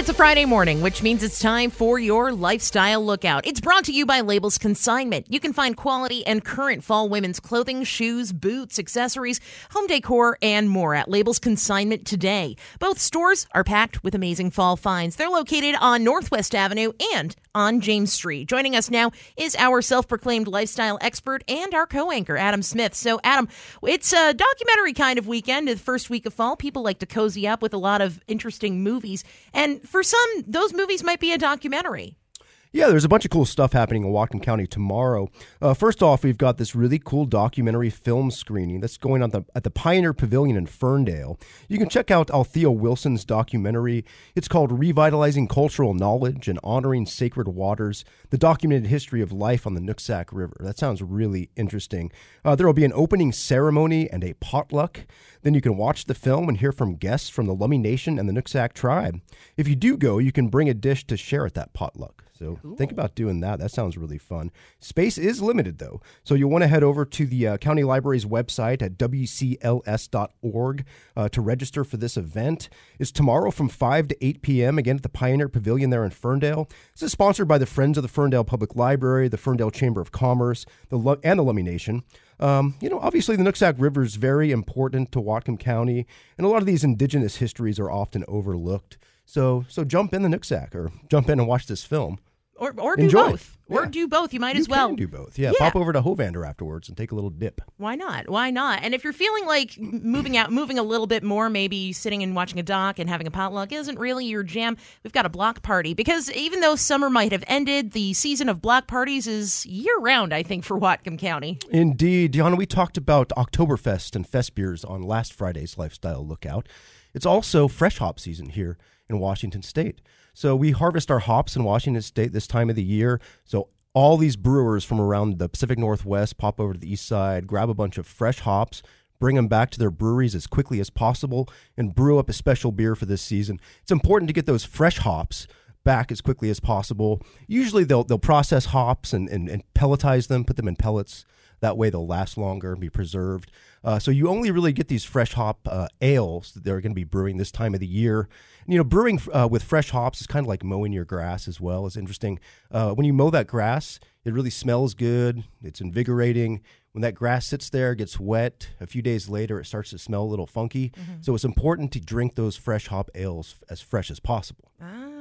It's a Friday morning, which means it's time for your lifestyle lookout. It's brought to you by Labels Consignment. You can find quality and current fall women's clothing, shoes, boots, accessories, home decor, and more at Labels Consignment today. Both stores are packed with amazing fall finds. They're located on Northwest Avenue and on James Street. Joining us now is our self proclaimed lifestyle expert and our co anchor, Adam Smith. So, Adam, it's a documentary kind of weekend, the first week of fall. People like to cozy up with a lot of interesting movies. And for some, those movies might be a documentary. Yeah, there's a bunch of cool stuff happening in Whatcom County tomorrow. Uh, first off, we've got this really cool documentary film screening that's going on the, at the Pioneer Pavilion in Ferndale. You can check out Althea Wilson's documentary. It's called Revitalizing Cultural Knowledge and Honoring Sacred Waters The Documented History of Life on the Nooksack River. That sounds really interesting. Uh, there will be an opening ceremony and a potluck. Then you can watch the film and hear from guests from the Lummi Nation and the Nooksack tribe. If you do go, you can bring a dish to share at that potluck. So cool. think about doing that. That sounds really fun. Space is limited though, so you'll want to head over to the uh, county library's website at wcls.org uh, to register for this event. It's tomorrow from 5 to 8 p.m. again at the Pioneer Pavilion there in Ferndale. This is sponsored by the Friends of the Ferndale Public Library, the Ferndale Chamber of Commerce, the and the Lummi Nation. Um, you know, obviously the Nooksack River is very important to Whatcom County, and a lot of these indigenous histories are often overlooked. So, so jump in the Nooksack or jump in and watch this film or or do Enjoy. both. Or Yeah. do both. You might you as well. can do both. Yeah, Yeah. pop over to Hovander afterwards and take a little dip. Why not? Why not? And if you're feeling like moving out, moving a little bit more, maybe sitting and watching a doc and having a potluck isn't really your jam, we've got a block party. Because even though summer might have ended, the season of block parties is year round, I think, for Whatcom County. Indeed, Diana. We talked about Oktoberfest and Fest beers on last Friday's Lifestyle Lookout. It's also fresh hop season here in Washington State. So we harvest our hops in Washington State this time of the year. So all these brewers from around the Pacific Northwest pop over to the east side, grab a bunch of fresh hops, bring them back to their breweries as quickly as possible, and brew up a special beer for this season. It's important to get those fresh hops back as quickly as possible. Usually they'll they'll process hops and, and, and pelletize them, put them in pellets. That way they'll last longer and be preserved. Uh, so you only really get these fresh hop uh, ales that they're going to be brewing this time of the year. And, you know, brewing uh, with fresh hops is kind of like mowing your grass as well. It's interesting. Uh, when you mow that grass, it really smells good. It's invigorating. When that grass sits there, gets wet, a few days later, it starts to smell a little funky. So it's important to drink those fresh hop ales as fresh as possible.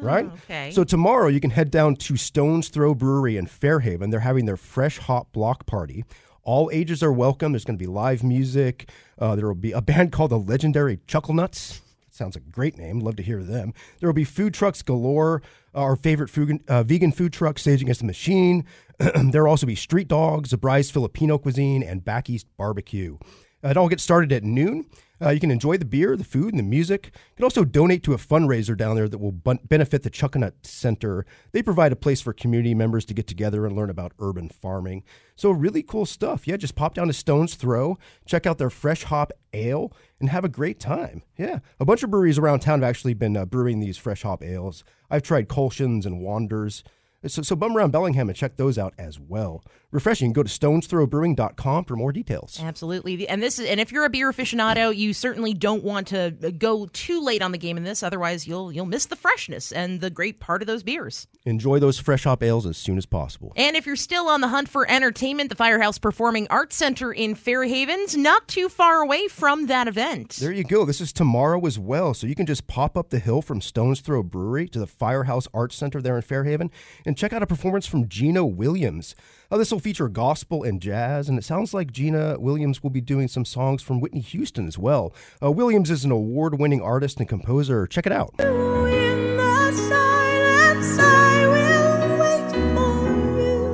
right? okay. So tomorrow you can head down to Stones Throw Brewery in Fairhaven. They're having their fresh hop block party. All ages are welcome. There's going to be live music. Uh, there will be a band called the Legendary Chuckle Nuts. Sounds a great name. Love to hear them. There will be food trucks galore. Our favorite food, uh, vegan food truck, Sage Against the Machine. there will also be street dogs, Zabrise Filipino cuisine, and Back East barbecue. Uh, it all gets started at noon. Uh, you can enjoy the beer, the food, and the music. You can also donate to a fundraiser down there that will benefit the Chuckanut Center. They provide a place for community members to get together and learn about urban farming. So, really cool stuff. Yeah, just pop down to Stone's Throw, check out their fresh hop ale, and have a great time. Yeah, a bunch of breweries around town have actually been uh, brewing these fresh hop ales. I've tried Kulshan's and Wanders. So, so bum around Bellingham and check those out as well. Refreshing. Go to stonesthrowbrewing.com for more details. Absolutely. And this is and if you're a beer aficionado, you certainly don't want to go too late on the game in this otherwise you'll you'll miss the freshness and the great part of those beers. Enjoy those fresh hop ales as soon as possible. And if you're still on the hunt for entertainment, the Firehouse Performing Arts Center in Fairhaven's not too far away from that event. There you go. This is tomorrow as well. So you can just pop up the hill from Stones Throw Brewery to the Firehouse Arts Center there in Fairhaven and check out a performance from Gina Williams. Uh, this will feature gospel and jazz, and it sounds like Gina Williams will be doing some songs from Whitney Houston as well. Uh, Williams is an award winning artist and composer. Check it out. In the silence, I will wait for you,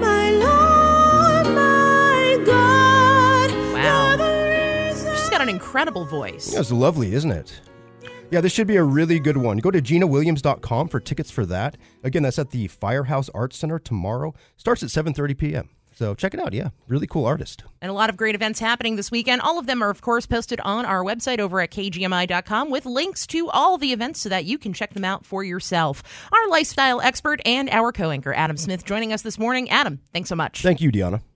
my Lord, my God. Wow. You're the reason She's got an incredible voice. That's lovely, isn't it? Yeah, this should be a really good one. Go to ginawilliams.com for tickets for that. Again, that's at the Firehouse Arts Center tomorrow. Starts at 7:30 p.m. So check it out. Yeah, really cool artist. And a lot of great events happening this weekend. All of them are, of course, posted on our website over at kgmi.com with links to all the events so that you can check them out for yourself. Our lifestyle expert and our co anchor, Adam Smith, joining us this morning. Adam, thanks so much. Thank you, Deanna.